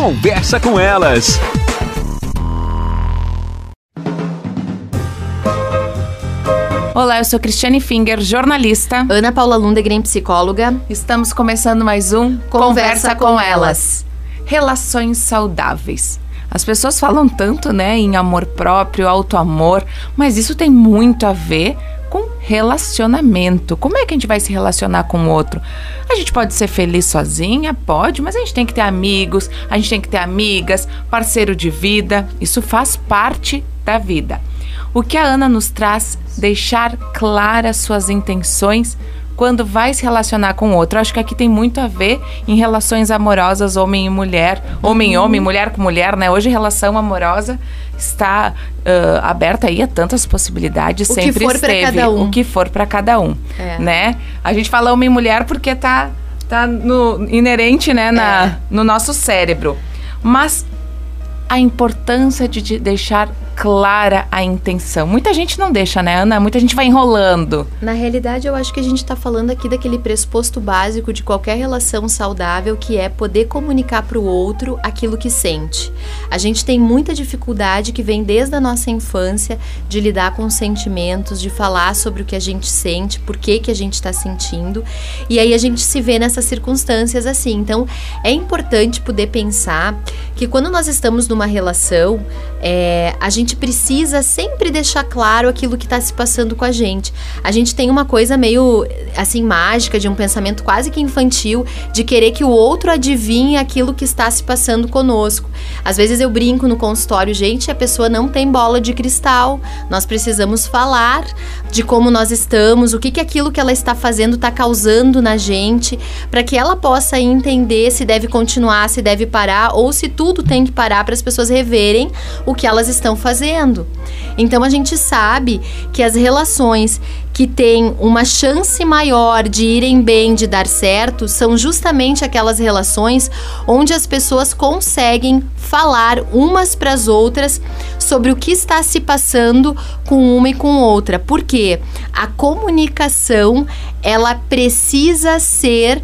Conversa com elas. Olá, eu sou Cristiane Finger, jornalista. Ana Paula Lundegren, psicóloga. Estamos começando mais um Conversa, com, com elas. Relações saudáveis. As pessoas falam tanto, né, em amor próprio, auto-amor, mas isso tem muito a ver com relacionamento. Como é que a gente vai se relacionar com o outro? A gente pode ser feliz sozinha? Pode, mas a gente tem que ter amigos, a gente tem que ter amigas, parceiro de vida. Isso faz parte da vida. O que a Ana nos traz, deixar claras suas intenções quando vai se relacionar com outro. Acho que aqui tem muito a ver em relações amorosas, homem e mulher, homem e uhum. homem, mulher com mulher, né? Hoje relação amorosa está uh, aberta aí a tantas possibilidades, o sempre que for esteve. Cada um. O que for para cada um, é. né? A gente fala homem e mulher porque tá tá no inerente, né, na, é. no nosso cérebro. Mas a importância de deixar clara a intenção. Muita gente não deixa, né, Ana? Muita gente vai enrolando. Na realidade, eu acho que a gente está falando aqui daquele pressuposto básico de qualquer relação saudável, que é poder comunicar para o outro aquilo que sente. A gente tem muita dificuldade que vem desde a nossa infância de lidar com sentimentos, de falar sobre o que a gente sente, por que, que a gente está sentindo. E aí a gente se vê nessas circunstâncias assim. Então, é importante poder pensar que quando nós estamos numa relação, é, a gente gente precisa sempre deixar claro aquilo que está se passando com a gente. A gente tem uma coisa meio assim mágica, de um pensamento quase que infantil, de querer que o outro adivinhe aquilo que está se passando conosco. Às vezes eu brinco no consultório, gente, a pessoa não tem bola de cristal. Nós precisamos falar de como nós estamos, o que, que aquilo que ela está fazendo está causando na gente, para que ela possa entender se deve continuar, se deve parar ou se tudo tem que parar para as pessoas reverem o que elas estão fazendo fazendo. Então a gente sabe que as relações que têm uma chance maior de irem bem, de dar certo, são justamente aquelas relações onde as pessoas conseguem falar umas para as outras sobre o que está se passando com uma e com outra. Porque a comunicação, ela precisa ser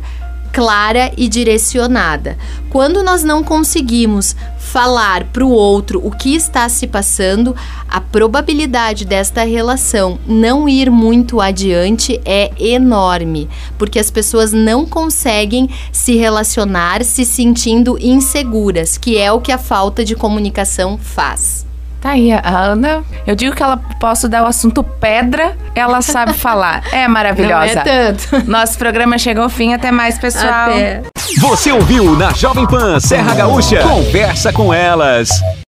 clara e direcionada. Quando nós não conseguimos falar para o outro o que está se passando, a probabilidade desta relação não ir muito adiante é enorme, porque as pessoas não conseguem se relacionar se sentindo inseguras, que é o que a falta de comunicação faz. Tá aí, a Ana. Eu digo que ela posso dar o assunto pedra, ela sabe falar. É maravilhosa. Não é tanto. Nosso programa chegou ao fim. Até mais, pessoal. Até. Você ouviu na Jovem Pan Serra Gaúcha? Conversa com elas.